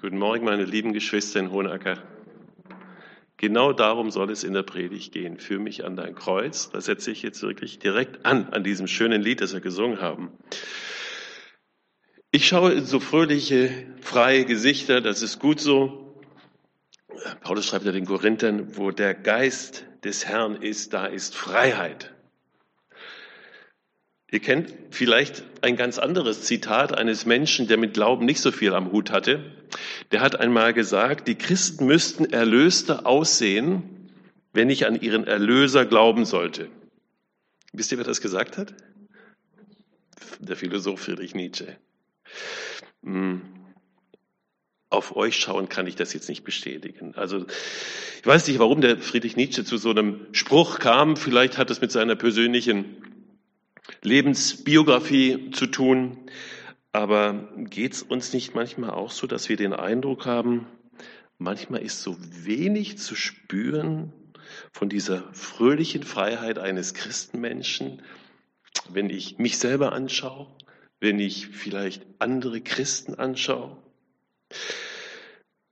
Guten Morgen, meine lieben Geschwister in Hohenacker. Genau darum soll es in der Predigt gehen. Für mich an dein Kreuz. Da setze ich jetzt wirklich direkt an, an diesem schönen Lied, das wir gesungen haben. Ich schaue in so fröhliche, freie Gesichter, das ist gut so. Paulus schreibt ja den Korinthern, wo der Geist des Herrn ist, da ist Freiheit. Ihr kennt vielleicht ein ganz anderes Zitat eines Menschen, der mit Glauben nicht so viel am Hut hatte. Der hat einmal gesagt, die Christen müssten erlöster aussehen, wenn ich an ihren Erlöser glauben sollte. Wisst ihr, wer das gesagt hat? Der Philosoph Friedrich Nietzsche. Hm. Auf euch schauen kann ich das jetzt nicht bestätigen. Also ich weiß nicht, warum der Friedrich Nietzsche zu so einem Spruch kam. Vielleicht hat es mit seiner persönlichen Lebensbiografie zu tun. Aber geht es uns nicht manchmal auch so, dass wir den Eindruck haben, manchmal ist so wenig zu spüren von dieser fröhlichen Freiheit eines Christenmenschen, wenn ich mich selber anschaue, wenn ich vielleicht andere Christen anschaue,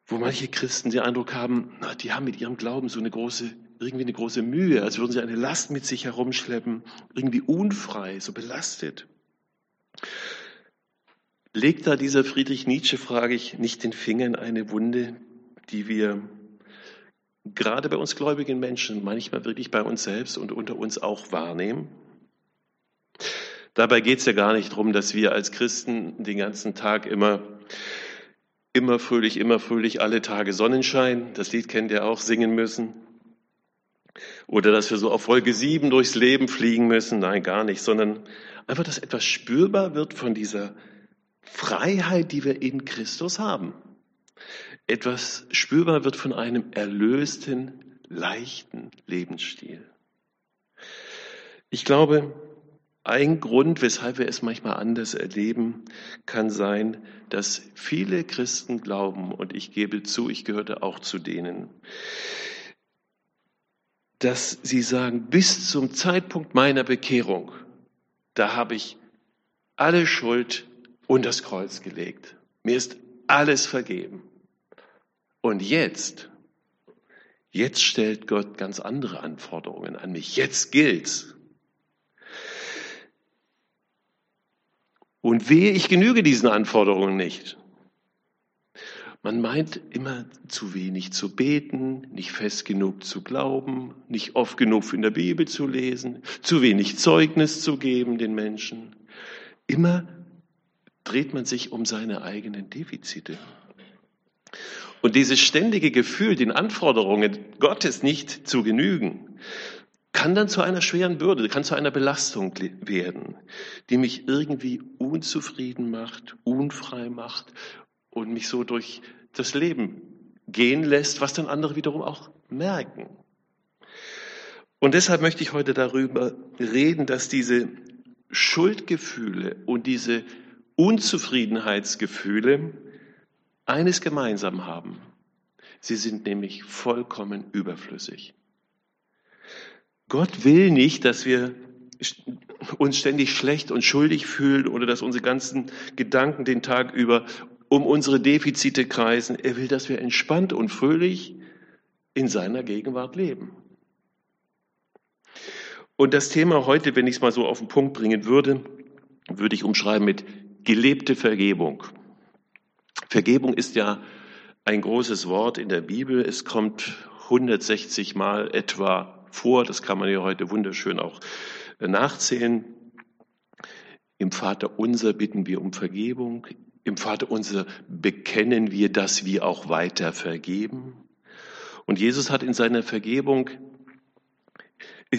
wo manche Christen den Eindruck haben, die haben mit ihrem Glauben so eine große irgendwie eine große Mühe, als würden sie eine Last mit sich herumschleppen, irgendwie unfrei, so belastet. Legt da dieser Friedrich Nietzsche, frage ich, nicht den Finger in eine Wunde, die wir gerade bei uns gläubigen Menschen, manchmal wirklich bei uns selbst und unter uns auch wahrnehmen? Dabei geht es ja gar nicht darum, dass wir als Christen den ganzen Tag immer, immer fröhlich, immer fröhlich, alle Tage Sonnenschein, das Lied kennt ihr auch, singen müssen. Oder dass wir so auf Folge 7 durchs Leben fliegen müssen. Nein, gar nicht, sondern einfach, dass etwas spürbar wird von dieser Freiheit, die wir in Christus haben. Etwas spürbar wird von einem erlösten, leichten Lebensstil. Ich glaube, ein Grund, weshalb wir es manchmal anders erleben, kann sein, dass viele Christen glauben, und ich gebe zu, ich gehörte auch zu denen, dass sie sagen, bis zum Zeitpunkt meiner Bekehrung, da habe ich alle Schuld unter das Kreuz gelegt. Mir ist alles vergeben. Und jetzt, jetzt stellt Gott ganz andere Anforderungen an mich. Jetzt gilt's. Und wehe, ich genüge diesen Anforderungen nicht. Man meint immer zu wenig zu beten, nicht fest genug zu glauben, nicht oft genug in der Bibel zu lesen, zu wenig Zeugnis zu geben den Menschen. Immer dreht man sich um seine eigenen Defizite. Und dieses ständige Gefühl, den Anforderungen Gottes nicht zu genügen, kann dann zu einer schweren Bürde, kann zu einer Belastung werden, die mich irgendwie unzufrieden macht, unfrei macht und mich so durch das Leben gehen lässt, was dann andere wiederum auch merken. Und deshalb möchte ich heute darüber reden, dass diese Schuldgefühle und diese Unzufriedenheitsgefühle eines gemeinsam haben. Sie sind nämlich vollkommen überflüssig. Gott will nicht, dass wir uns ständig schlecht und schuldig fühlen oder dass unsere ganzen Gedanken den Tag über um unsere Defizite kreisen. Er will, dass wir entspannt und fröhlich in seiner Gegenwart leben. Und das Thema heute, wenn ich es mal so auf den Punkt bringen würde, würde ich umschreiben mit gelebte Vergebung. Vergebung ist ja ein großes Wort in der Bibel. Es kommt 160 Mal etwa vor. Das kann man ja heute wunderschön auch nachzählen. Im Vater unser bitten wir um Vergebung. Im Vater unser bekennen wir, dass wir auch weiter vergeben. Und Jesus hat in seiner Vergebung,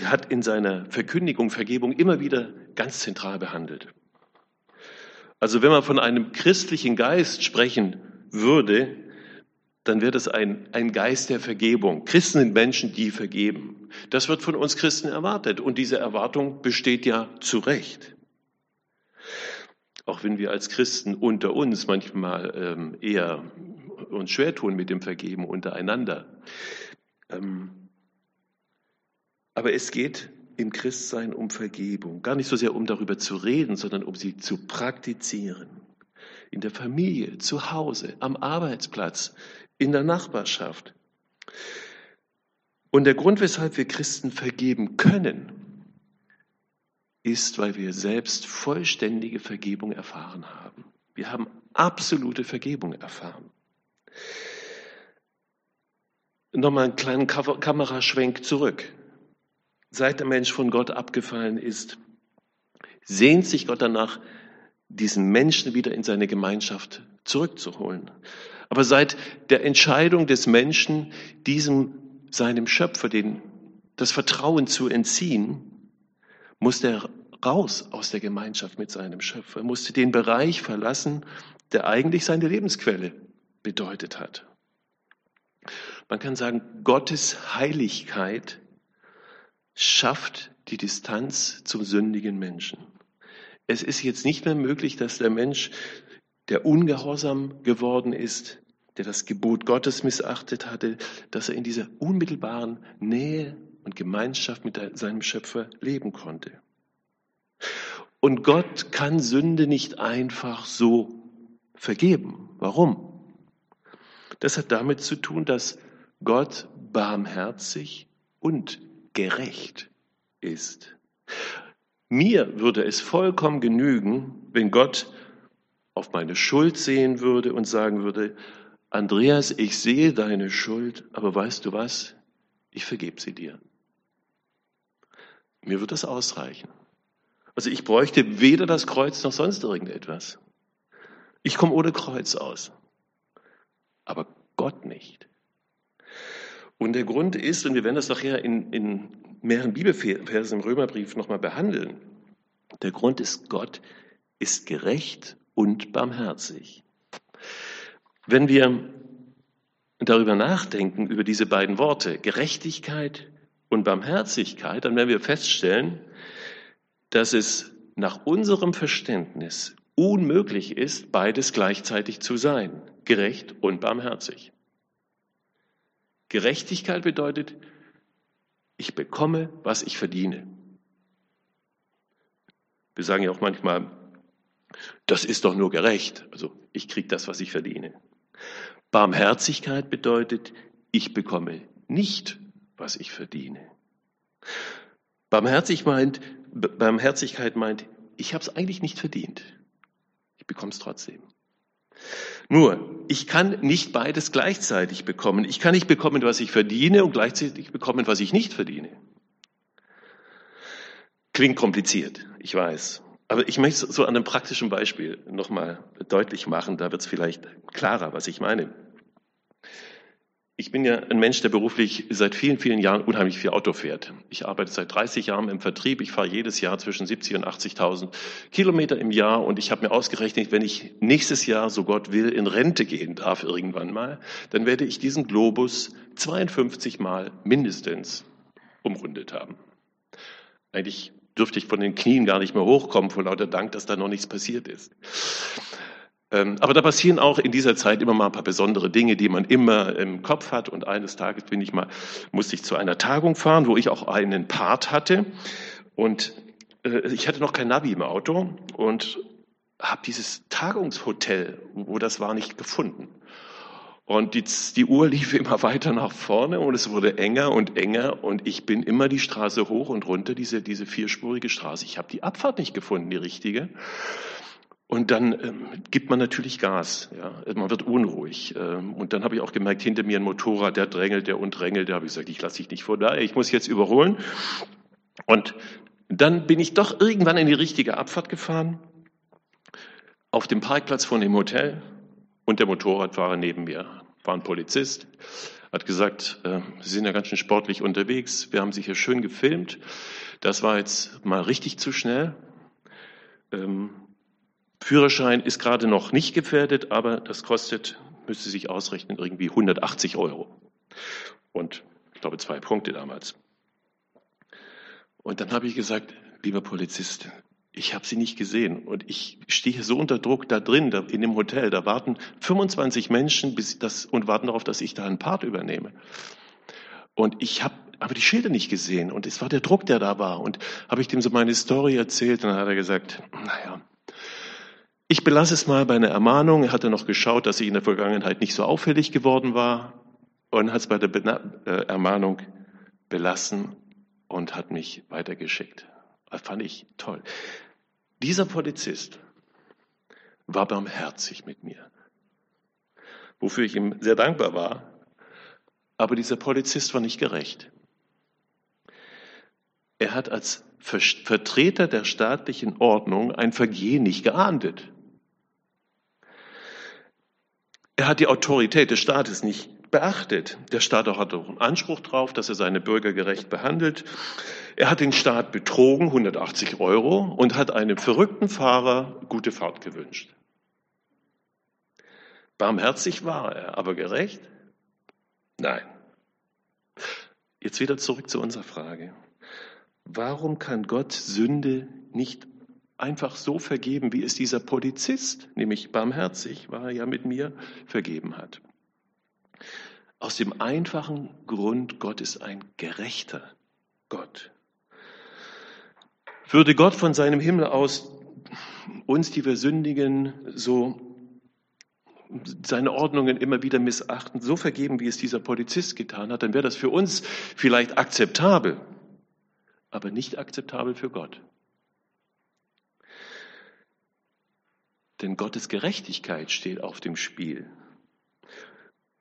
hat in seiner Verkündigung Vergebung immer wieder ganz zentral behandelt. Also wenn man von einem christlichen Geist sprechen würde, dann wird es ein, ein Geist der Vergebung. Christen sind Menschen, die vergeben. Das wird von uns Christen erwartet und diese Erwartung besteht ja zu Recht auch wenn wir als Christen unter uns manchmal ähm, eher uns schwer tun mit dem Vergeben untereinander. Ähm, aber es geht im Christsein um Vergebung, gar nicht so sehr um darüber zu reden, sondern um sie zu praktizieren. in der Familie, zu Hause, am Arbeitsplatz, in der Nachbarschaft. Und der Grund, weshalb wir Christen vergeben können, ist, weil wir selbst vollständige Vergebung erfahren haben. Wir haben absolute Vergebung erfahren. Nochmal einen kleinen Kameraschwenk zurück. Seit der Mensch von Gott abgefallen ist, sehnt sich Gott danach, diesen Menschen wieder in seine Gemeinschaft zurückzuholen. Aber seit der Entscheidung des Menschen, diesem seinem Schöpfer den, das Vertrauen zu entziehen, musste er raus aus der Gemeinschaft mit seinem Schöpfer, musste den Bereich verlassen, der eigentlich seine Lebensquelle bedeutet hat. Man kann sagen, Gottes Heiligkeit schafft die Distanz zum sündigen Menschen. Es ist jetzt nicht mehr möglich, dass der Mensch, der ungehorsam geworden ist, der das Gebot Gottes missachtet hatte, dass er in dieser unmittelbaren Nähe und Gemeinschaft mit seinem Schöpfer leben konnte. Und Gott kann Sünde nicht einfach so vergeben. Warum? Das hat damit zu tun, dass Gott barmherzig und gerecht ist. Mir würde es vollkommen genügen, wenn Gott auf meine Schuld sehen würde und sagen würde, Andreas, ich sehe deine Schuld, aber weißt du was? Ich vergebe sie dir. Mir wird das ausreichen. Also ich bräuchte weder das Kreuz noch sonst irgendetwas. Ich komme ohne Kreuz aus. Aber Gott nicht. Und der Grund ist, und wir werden das nachher in, in mehreren Bibelversen im Römerbrief nochmal behandeln, der Grund ist, Gott ist gerecht und barmherzig. Wenn wir darüber nachdenken, über diese beiden Worte, Gerechtigkeit und Barmherzigkeit, dann werden wir feststellen, dass es nach unserem Verständnis unmöglich ist, beides gleichzeitig zu sein, gerecht und barmherzig. Gerechtigkeit bedeutet, ich bekomme, was ich verdiene. Wir sagen ja auch manchmal, das ist doch nur gerecht. Also ich kriege das, was ich verdiene. Barmherzigkeit bedeutet, ich bekomme nicht, was ich verdiene. Barmherzig meint, Barmherzigkeit meint, ich habe es eigentlich nicht verdient. Ich bekomme es trotzdem. Nur, ich kann nicht beides gleichzeitig bekommen. Ich kann nicht bekommen, was ich verdiene und gleichzeitig bekommen, was ich nicht verdiene. Klingt kompliziert, ich weiß. Aber ich möchte so an einem praktischen Beispiel nochmal deutlich machen, da wird es vielleicht klarer, was ich meine. Ich bin ja ein Mensch, der beruflich seit vielen, vielen Jahren unheimlich viel Auto fährt. Ich arbeite seit 30 Jahren im Vertrieb. Ich fahre jedes Jahr zwischen 70 und 80.000 Kilometer im Jahr. Und ich habe mir ausgerechnet, wenn ich nächstes Jahr, so Gott will, in Rente gehen darf irgendwann mal, dann werde ich diesen Globus 52 Mal mindestens umrundet haben. Eigentlich dürfte ich von den Knien gar nicht mehr hochkommen vor lauter Dank, dass da noch nichts passiert ist. Ähm, aber da passieren auch in dieser Zeit immer mal ein paar besondere Dinge, die man immer im Kopf hat. Und eines Tages bin ich mal, musste ich zu einer Tagung fahren, wo ich auch einen Part hatte. Und äh, ich hatte noch kein Navi im Auto und habe dieses Tagungshotel, wo das war, nicht gefunden. Und die, die Uhr lief immer weiter nach vorne und es wurde enger und enger und ich bin immer die Straße hoch und runter, diese, diese vierspurige Straße. Ich habe die Abfahrt nicht gefunden, die richtige. Und dann ähm, gibt man natürlich Gas, ja. man wird unruhig. Ähm, und dann habe ich auch gemerkt, hinter mir ein Motorrad, der drängelt, der und drängelt. Da habe ich gesagt, ich lasse dich nicht vor da, ich muss jetzt überholen. Und dann bin ich doch irgendwann in die richtige Abfahrt gefahren, auf dem Parkplatz von dem Hotel. Und der Motorradfahrer neben mir war ein Polizist, hat gesagt, äh, Sie sind ja ganz schön sportlich unterwegs, wir haben Sie hier schön gefilmt. Das war jetzt mal richtig zu schnell. Ähm, Führerschein ist gerade noch nicht gefährdet, aber das kostet, müsste sich ausrechnen, irgendwie 180 Euro. Und ich glaube zwei Punkte damals. Und dann habe ich gesagt, lieber Polizist, ich habe sie nicht gesehen und ich stehe so unter Druck da drin, da in dem Hotel. Da warten 25 Menschen das, und warten darauf, dass ich da einen Part übernehme. Und ich habe aber die Schilder nicht gesehen und es war der Druck, der da war. Und habe ich dem so meine Story erzählt und dann hat er gesagt, naja, Ich belasse es mal bei einer Ermahnung. Er hatte noch geschaut, dass ich in der Vergangenheit nicht so auffällig geworden war und hat es bei der äh, Ermahnung belassen und hat mich weitergeschickt. Das fand ich toll. Dieser Polizist war barmherzig mit mir, wofür ich ihm sehr dankbar war. Aber dieser Polizist war nicht gerecht. Er hat als Vertreter der staatlichen Ordnung ein Vergehen nicht geahndet. Er hat die Autorität des Staates nicht beachtet. Der Staat hat auch einen Anspruch darauf, dass er seine Bürger gerecht behandelt. Er hat den Staat betrogen, 180 Euro, und hat einem verrückten Fahrer gute Fahrt gewünscht. Barmherzig war er, aber gerecht? Nein. Jetzt wieder zurück zu unserer Frage. Warum kann Gott Sünde nicht einfach so vergeben, wie es dieser Polizist, nämlich barmherzig, war er ja mit mir, vergeben hat? Aus dem einfachen Grund, Gott ist ein gerechter Gott. Würde Gott von seinem Himmel aus uns, die wir sündigen, so seine Ordnungen immer wieder missachten, so vergeben, wie es dieser Polizist getan hat, dann wäre das für uns vielleicht akzeptabel, aber nicht akzeptabel für Gott. Denn Gottes Gerechtigkeit steht auf dem Spiel.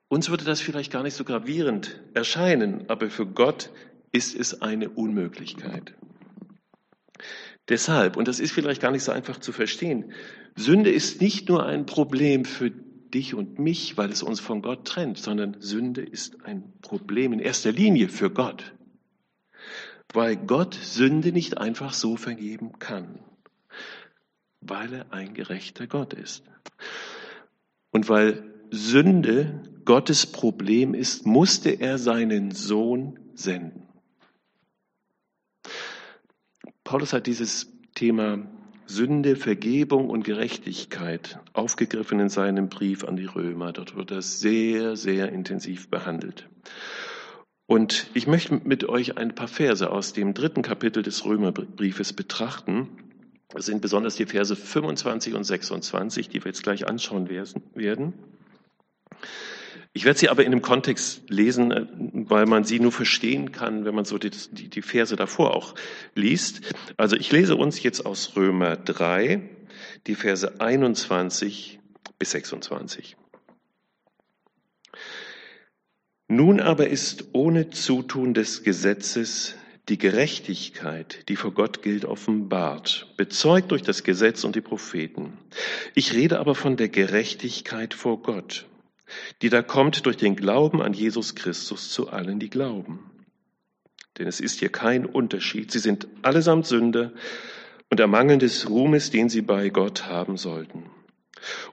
Uns würde das vielleicht gar nicht so gravierend erscheinen, aber für Gott ist es eine Unmöglichkeit. Deshalb, und das ist vielleicht gar nicht so einfach zu verstehen, Sünde ist nicht nur ein Problem für dich und mich, weil es uns von Gott trennt, sondern Sünde ist ein Problem in erster Linie für Gott, weil Gott Sünde nicht einfach so vergeben kann, weil er ein gerechter Gott ist. Und weil Sünde Gottes Problem ist, musste er seinen Sohn senden. Paulus hat dieses Thema Sünde, Vergebung und Gerechtigkeit aufgegriffen in seinem Brief an die Römer. Dort wird das sehr, sehr intensiv behandelt. Und ich möchte mit euch ein paar Verse aus dem dritten Kapitel des Römerbriefes betrachten. Das sind besonders die Verse 25 und 26, die wir jetzt gleich anschauen werden. Ich werde sie aber in dem Kontext lesen, äh, weil man sie nur verstehen kann, wenn man so die, die, die Verse davor auch liest. Also ich lese uns jetzt aus Römer 3, die Verse 21 bis 26. Nun aber ist ohne Zutun des Gesetzes die Gerechtigkeit, die vor Gott gilt, offenbart, bezeugt durch das Gesetz und die Propheten. Ich rede aber von der Gerechtigkeit vor Gott die da kommt durch den Glauben an Jesus Christus zu allen, die glauben. Denn es ist hier kein Unterschied. Sie sind allesamt Sünder und ermangeln des Ruhmes, den sie bei Gott haben sollten.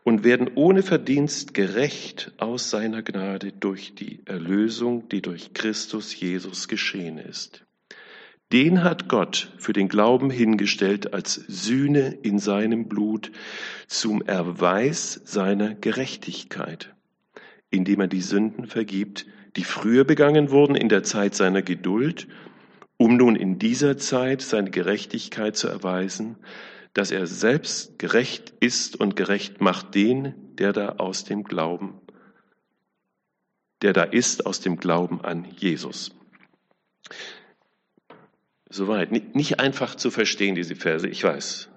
Und werden ohne Verdienst gerecht aus seiner Gnade durch die Erlösung, die durch Christus Jesus geschehen ist. Den hat Gott für den Glauben hingestellt als Sühne in seinem Blut zum Erweis seiner Gerechtigkeit indem er die Sünden vergibt, die früher begangen wurden in der Zeit seiner Geduld, um nun in dieser Zeit seine Gerechtigkeit zu erweisen, dass er selbst gerecht ist und gerecht macht den, der da aus dem Glauben, der da ist aus dem Glauben an Jesus. Soweit. Nicht einfach zu verstehen, diese Verse, ich weiß.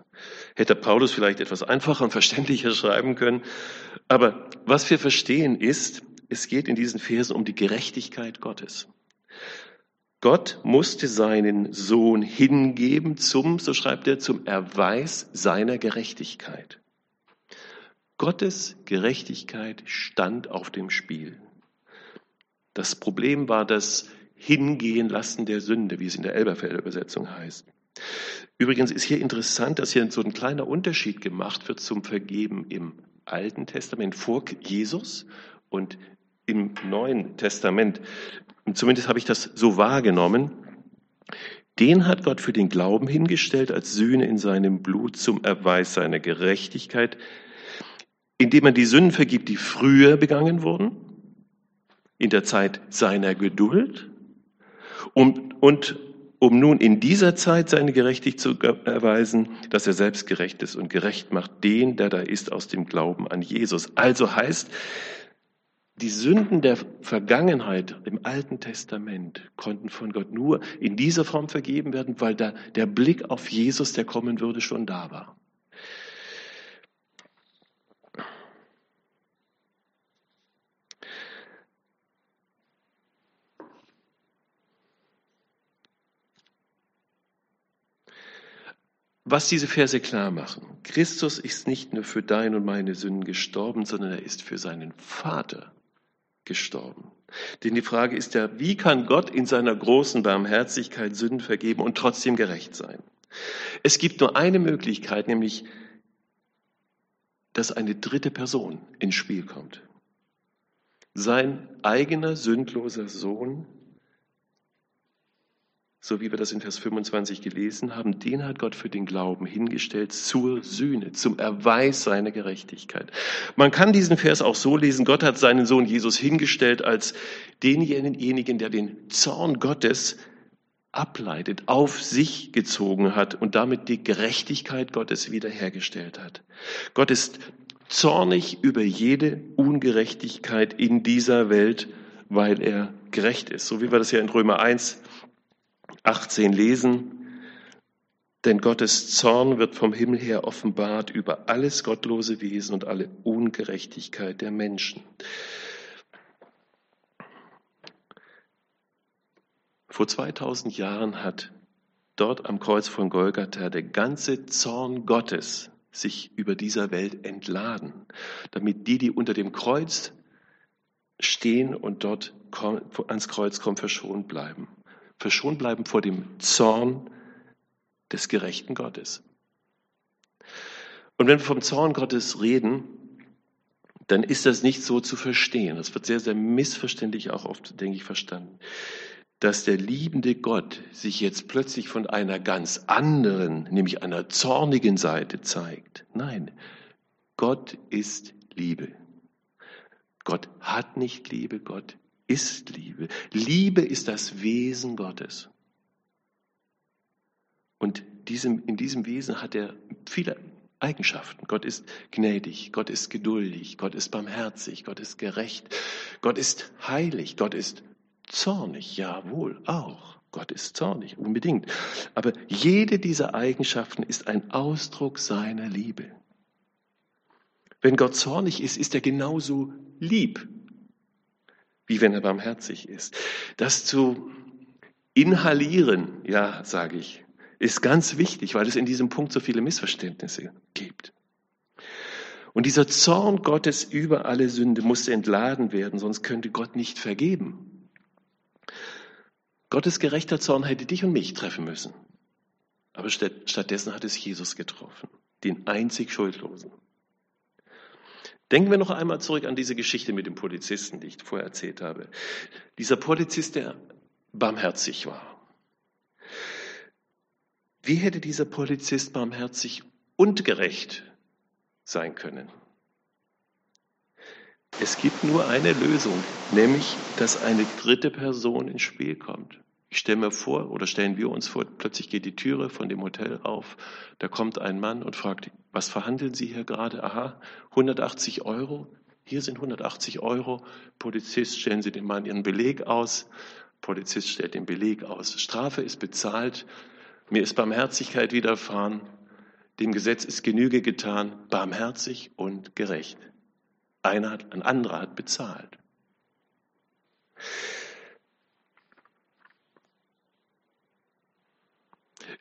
Hätte Paulus vielleicht etwas einfacher und verständlicher schreiben können. Aber was wir verstehen ist, es geht in diesen Versen um die Gerechtigkeit Gottes. Gott musste seinen Sohn hingeben zum, so schreibt er, zum Erweis seiner Gerechtigkeit. Gottes Gerechtigkeit stand auf dem Spiel. Das Problem war das Hingehen lassen der Sünde, wie es in der Elberfelder Übersetzung heißt. Übrigens ist hier interessant, dass hier so ein kleiner Unterschied gemacht wird zum Vergeben im Alten Testament vor Jesus und im Neuen Testament. Zumindest habe ich das so wahrgenommen. Den hat Gott für den Glauben hingestellt als Sühne in seinem Blut zum Erweis seiner Gerechtigkeit, indem man die Sünden vergibt, die früher begangen wurden, in der Zeit seiner Geduld und, und um nun in dieser Zeit seine Gerechtigkeit zu erweisen, dass er selbst gerecht ist und gerecht macht den, der da ist, aus dem Glauben an Jesus. Also heißt, die Sünden der Vergangenheit im Alten Testament konnten von Gott nur in dieser Form vergeben werden, weil da der Blick auf Jesus, der kommen würde, schon da war. Was diese Verse klar machen, Christus ist nicht nur für deine und meine Sünden gestorben, sondern er ist für seinen Vater gestorben. Denn die Frage ist ja, wie kann Gott in seiner großen Barmherzigkeit Sünden vergeben und trotzdem gerecht sein? Es gibt nur eine Möglichkeit, nämlich, dass eine dritte Person ins Spiel kommt. Sein eigener sündloser Sohn so wie wir das in Vers 25 gelesen haben, den hat Gott für den Glauben hingestellt zur Sühne, zum Erweis seiner Gerechtigkeit. Man kann diesen Vers auch so lesen, Gott hat seinen Sohn Jesus hingestellt als denjenigen, der den Zorn Gottes ableitet, auf sich gezogen hat und damit die Gerechtigkeit Gottes wiederhergestellt hat. Gott ist zornig über jede Ungerechtigkeit in dieser Welt, weil er gerecht ist. So wie wir das ja in Römer 1 18 lesen, denn Gottes Zorn wird vom Himmel her offenbart über alles gottlose Wesen und alle Ungerechtigkeit der Menschen. Vor 2000 Jahren hat dort am Kreuz von Golgatha der ganze Zorn Gottes sich über dieser Welt entladen, damit die, die unter dem Kreuz stehen und dort ans Kreuz kommen, verschont bleiben verschont bleiben vor dem Zorn des gerechten Gottes. Und wenn wir vom Zorn Gottes reden, dann ist das nicht so zu verstehen. Das wird sehr, sehr missverständlich auch oft, denke ich, verstanden. Dass der liebende Gott sich jetzt plötzlich von einer ganz anderen, nämlich einer zornigen Seite zeigt. Nein, Gott ist Liebe. Gott hat nicht Liebe, Gott ist Liebe. Liebe ist das Wesen Gottes. Und diesem, in diesem Wesen hat er viele Eigenschaften. Gott ist gnädig, Gott ist geduldig, Gott ist barmherzig, Gott ist gerecht, Gott ist heilig, Gott ist zornig, jawohl, auch. Gott ist zornig, unbedingt. Aber jede dieser Eigenschaften ist ein Ausdruck seiner Liebe. Wenn Gott zornig ist, ist er genauso lieb wie wenn er barmherzig ist. Das zu inhalieren, ja, sage ich, ist ganz wichtig, weil es in diesem Punkt so viele Missverständnisse gibt. Und dieser Zorn Gottes über alle Sünde musste entladen werden, sonst könnte Gott nicht vergeben. Gottes gerechter Zorn hätte dich und mich treffen müssen. Aber stattdessen hat es Jesus getroffen, den einzig Schuldlosen. Denken wir noch einmal zurück an diese Geschichte mit dem Polizisten, die ich vorher erzählt habe. Dieser Polizist, der barmherzig war. Wie hätte dieser Polizist barmherzig und gerecht sein können? Es gibt nur eine Lösung, nämlich, dass eine dritte Person ins Spiel kommt. Ich stelle mir vor, oder stellen wir uns vor, plötzlich geht die Türe von dem Hotel auf, da kommt ein Mann und fragt, was verhandeln Sie hier gerade? Aha, 180 Euro? Hier sind 180 Euro. Polizist, stellen Sie dem Mann Ihren Beleg aus. Polizist stellt den Beleg aus. Strafe ist bezahlt. Mir ist Barmherzigkeit widerfahren. Dem Gesetz ist Genüge getan. Barmherzig und gerecht. Einer ein anderer hat bezahlt.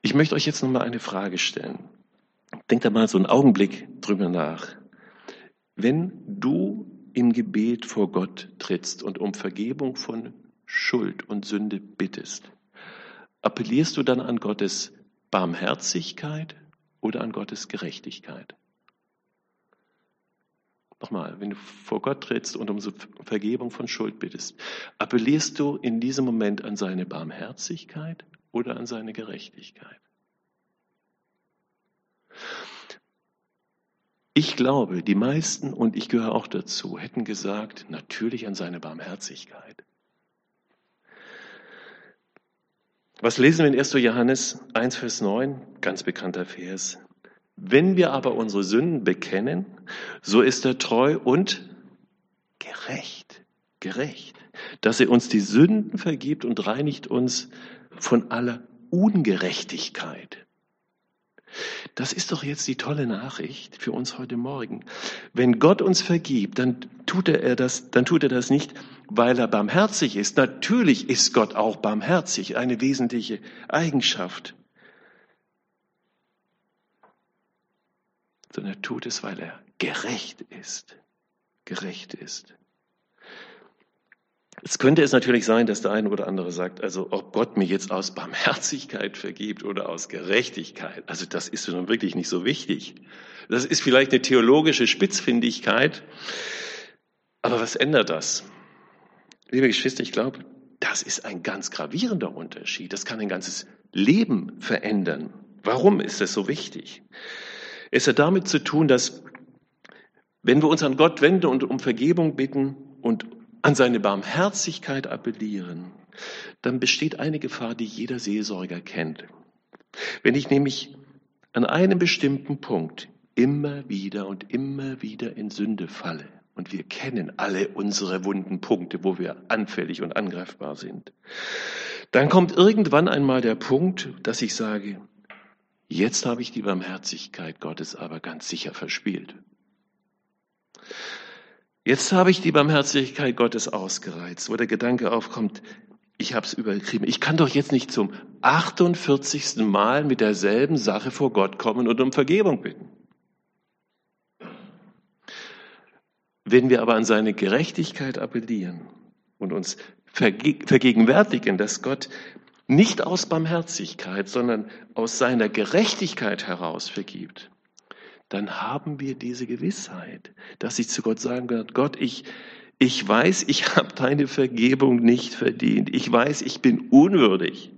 Ich möchte euch jetzt noch mal eine Frage stellen. Denkt da mal so einen Augenblick drüber nach. Wenn du im Gebet vor Gott trittst und um Vergebung von Schuld und Sünde bittest, appellierst du dann an Gottes Barmherzigkeit oder an Gottes Gerechtigkeit? Nochmal, wenn du vor Gott trittst und um Vergebung von Schuld bittest, appellierst du in diesem Moment an seine Barmherzigkeit oder an seine Gerechtigkeit? Ich glaube, die meisten, und ich gehöre auch dazu, hätten gesagt, natürlich an seine Barmherzigkeit. Was lesen wir in 1. Johannes 1, Vers 9? Ganz bekannter Vers. Wenn wir aber unsere Sünden bekennen, so ist er treu und gerecht, gerecht, dass er uns die Sünden vergibt und reinigt uns von aller Ungerechtigkeit. Das ist doch jetzt die tolle Nachricht für uns heute Morgen. Wenn Gott uns vergibt, dann tut er das, dann tut er das nicht, weil er barmherzig ist. Natürlich ist Gott auch barmherzig, eine wesentliche Eigenschaft. Sondern er tut es, weil er gerecht ist. Gerecht ist. Es könnte es natürlich sein, dass der eine oder andere sagt, also ob Gott mir jetzt aus Barmherzigkeit vergibt oder aus Gerechtigkeit, also das ist nun wirklich nicht so wichtig. Das ist vielleicht eine theologische Spitzfindigkeit, aber was ändert das? Liebe Geschwister, ich glaube, das ist ein ganz gravierender Unterschied. Das kann ein ganzes Leben verändern. Warum ist das so wichtig? Es hat damit zu tun, dass wenn wir uns an Gott wenden und um Vergebung bitten und an seine Barmherzigkeit appellieren, dann besteht eine Gefahr, die jeder Seelsorger kennt. Wenn ich nämlich an einem bestimmten Punkt immer wieder und immer wieder in Sünde falle, und wir kennen alle unsere wunden Punkte, wo wir anfällig und angreifbar sind, dann kommt irgendwann einmal der Punkt, dass ich sage, jetzt habe ich die Barmherzigkeit Gottes aber ganz sicher verspielt. Jetzt habe ich die Barmherzigkeit Gottes ausgereizt, wo der Gedanke aufkommt, ich habe es übertrieben. Ich kann doch jetzt nicht zum 48. Mal mit derselben Sache vor Gott kommen und um Vergebung bitten. Wenn wir aber an seine Gerechtigkeit appellieren und uns vergegenwärtigen, dass Gott nicht aus Barmherzigkeit, sondern aus seiner Gerechtigkeit heraus vergibt, dann haben wir diese Gewissheit, dass ich zu Gott sagen kann, Gott, ich, ich weiß, ich habe deine Vergebung nicht verdient. Ich weiß, ich bin unwürdig.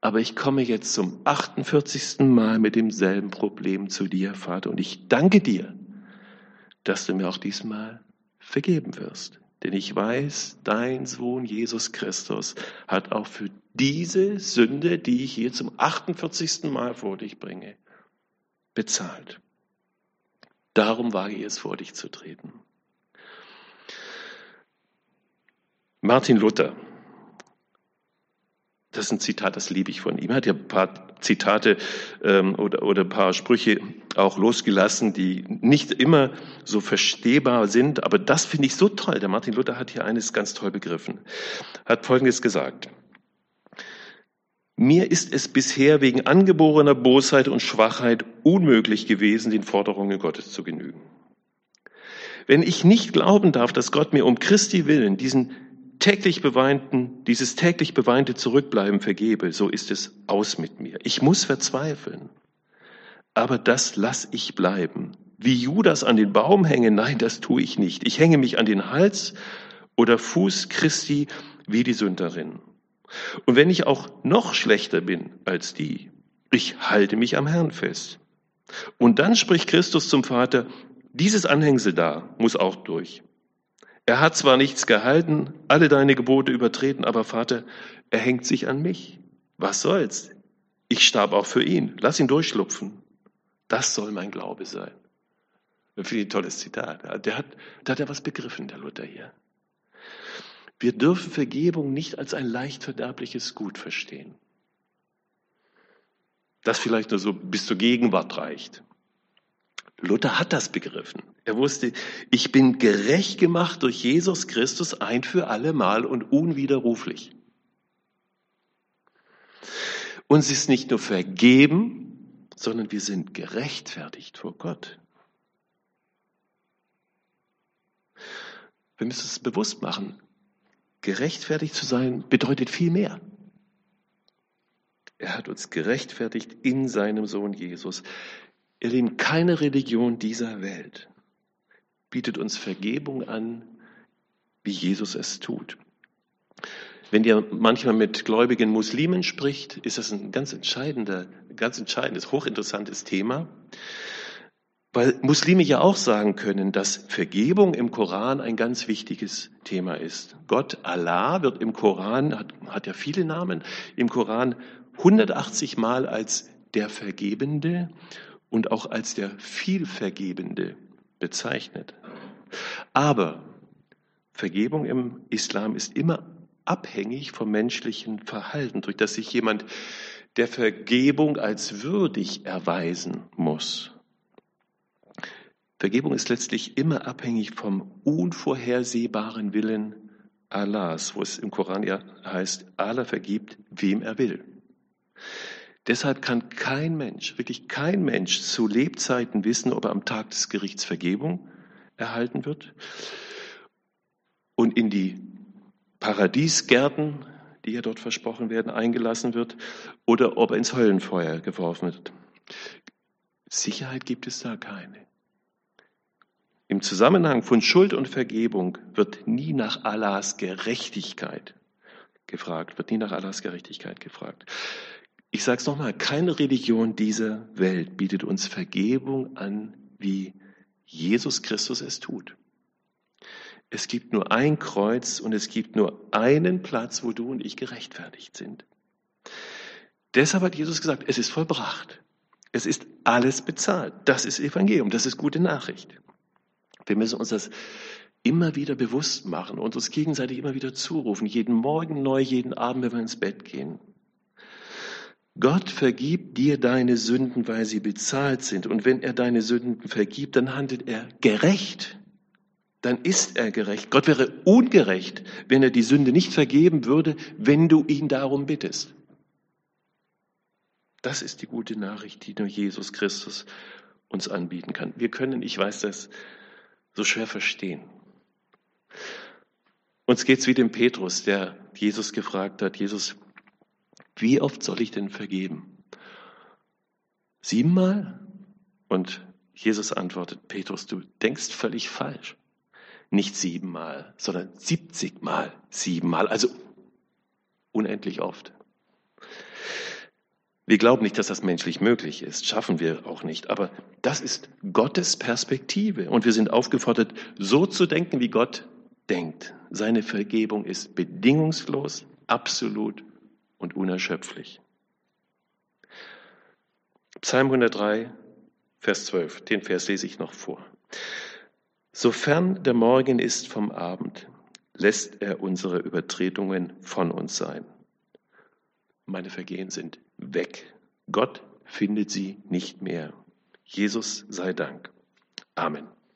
Aber ich komme jetzt zum 48. Mal mit demselben Problem zu dir, Vater. Und ich danke dir, dass du mir auch diesmal vergeben wirst. Denn ich weiß, dein Sohn Jesus Christus hat auch für diese Sünde, die ich hier zum 48. Mal vor dich bringe, bezahlt. Darum wage ich es vor dich zu treten. Martin Luther, das ist ein Zitat, das liebe ich von ihm. Er hat ja ein paar Zitate ähm, oder, oder ein paar Sprüche auch losgelassen, die nicht immer so verstehbar sind, aber das finde ich so toll. Der Martin Luther hat hier eines ganz toll begriffen. Hat Folgendes gesagt. Mir ist es bisher wegen angeborener Bosheit und Schwachheit unmöglich gewesen, den Forderungen Gottes zu genügen. Wenn ich nicht glauben darf, dass Gott mir um Christi willen diesen täglich beweinten, dieses täglich beweinte Zurückbleiben vergebe, so ist es aus mit mir. Ich muss verzweifeln. Aber das lass ich bleiben. Wie Judas an den Baum hänge, nein, das tue ich nicht. Ich hänge mich an den Hals oder Fuß Christi wie die Sünderin. Und wenn ich auch noch schlechter bin als die, ich halte mich am Herrn fest. Und dann spricht Christus zum Vater, dieses Anhängsel da muss auch durch. Er hat zwar nichts gehalten, alle deine Gebote übertreten, aber Vater, er hängt sich an mich. Was soll's? Ich starb auch für ihn. Lass ihn durchschlupfen. Das soll mein Glaube sein. Finde ich ein tolles Zitat. Der hat, da hat er was begriffen, der Luther hier. Wir dürfen Vergebung nicht als ein leicht verderbliches Gut verstehen. Das vielleicht nur so bis zur Gegenwart reicht. Luther hat das begriffen. Er wusste, ich bin gerecht gemacht durch Jesus Christus ein für alle Mal und unwiderruflich. Uns ist nicht nur vergeben, sondern wir sind gerechtfertigt vor Gott. Wir müssen es bewusst machen. Gerechtfertigt zu sein bedeutet viel mehr. Er hat uns gerechtfertigt in seinem Sohn Jesus. Ihr Lieben, keine Religion dieser Welt bietet uns Vergebung an, wie Jesus es tut. Wenn ihr manchmal mit gläubigen Muslimen spricht, ist das ein ganz entscheidender, ganz entscheidendes, hochinteressantes Thema. Weil Muslime ja auch sagen können, dass Vergebung im Koran ein ganz wichtiges Thema ist. Gott, Allah, wird im Koran, hat, hat ja viele Namen, im Koran 180 Mal als der Vergebende und auch als der Vielvergebende bezeichnet. Aber Vergebung im Islam ist immer abhängig vom menschlichen Verhalten, durch das sich jemand der Vergebung als würdig erweisen muss. Vergebung ist letztlich immer abhängig vom unvorhersehbaren Willen Allahs, wo es im Koran ja heißt, Allah vergibt, wem er will. Deshalb kann kein Mensch, wirklich kein Mensch zu Lebzeiten wissen, ob er am Tag des Gerichts Vergebung erhalten wird und in die Paradiesgärten, die ja dort versprochen werden, eingelassen wird oder ob er ins Höllenfeuer geworfen wird. Sicherheit gibt es da keine. Im Zusammenhang von Schuld und Vergebung wird nie nach Allahs Gerechtigkeit gefragt, wird nie nach Allahs Gerechtigkeit gefragt. Ich sage es nochmal, keine Religion dieser Welt bietet uns Vergebung an, wie Jesus Christus es tut. Es gibt nur ein Kreuz und es gibt nur einen Platz, wo du und ich gerechtfertigt sind. Deshalb hat Jesus gesagt, es ist vollbracht. Es ist alles bezahlt. Das ist Evangelium, das ist gute Nachricht. Wir müssen uns das immer wieder bewusst machen und uns gegenseitig immer wieder zurufen, jeden Morgen neu, jeden Abend, wenn wir ins Bett gehen. Gott vergibt dir deine Sünden, weil sie bezahlt sind. Und wenn er deine Sünden vergibt, dann handelt er gerecht. Dann ist er gerecht. Gott wäre ungerecht, wenn er die Sünde nicht vergeben würde, wenn du ihn darum bittest. Das ist die gute Nachricht, die nur Jesus Christus uns anbieten kann. Wir können, ich weiß das, so schwer verstehen. Uns geht's wie dem Petrus, der Jesus gefragt hat, Jesus, wie oft soll ich denn vergeben? Siebenmal? Und Jesus antwortet, Petrus, du denkst völlig falsch. Nicht siebenmal, sondern siebzigmal siebenmal, also unendlich oft. Wir glauben nicht, dass das menschlich möglich ist, schaffen wir auch nicht, aber das ist Gottes Perspektive und wir sind aufgefordert, so zu denken, wie Gott denkt. Seine Vergebung ist bedingungslos, absolut und unerschöpflich. Psalm 103, Vers 12, den Vers lese ich noch vor. Sofern der Morgen ist vom Abend, lässt er unsere Übertretungen von uns sein. Meine Vergehen sind weg. Gott findet sie nicht mehr. Jesus sei Dank. Amen.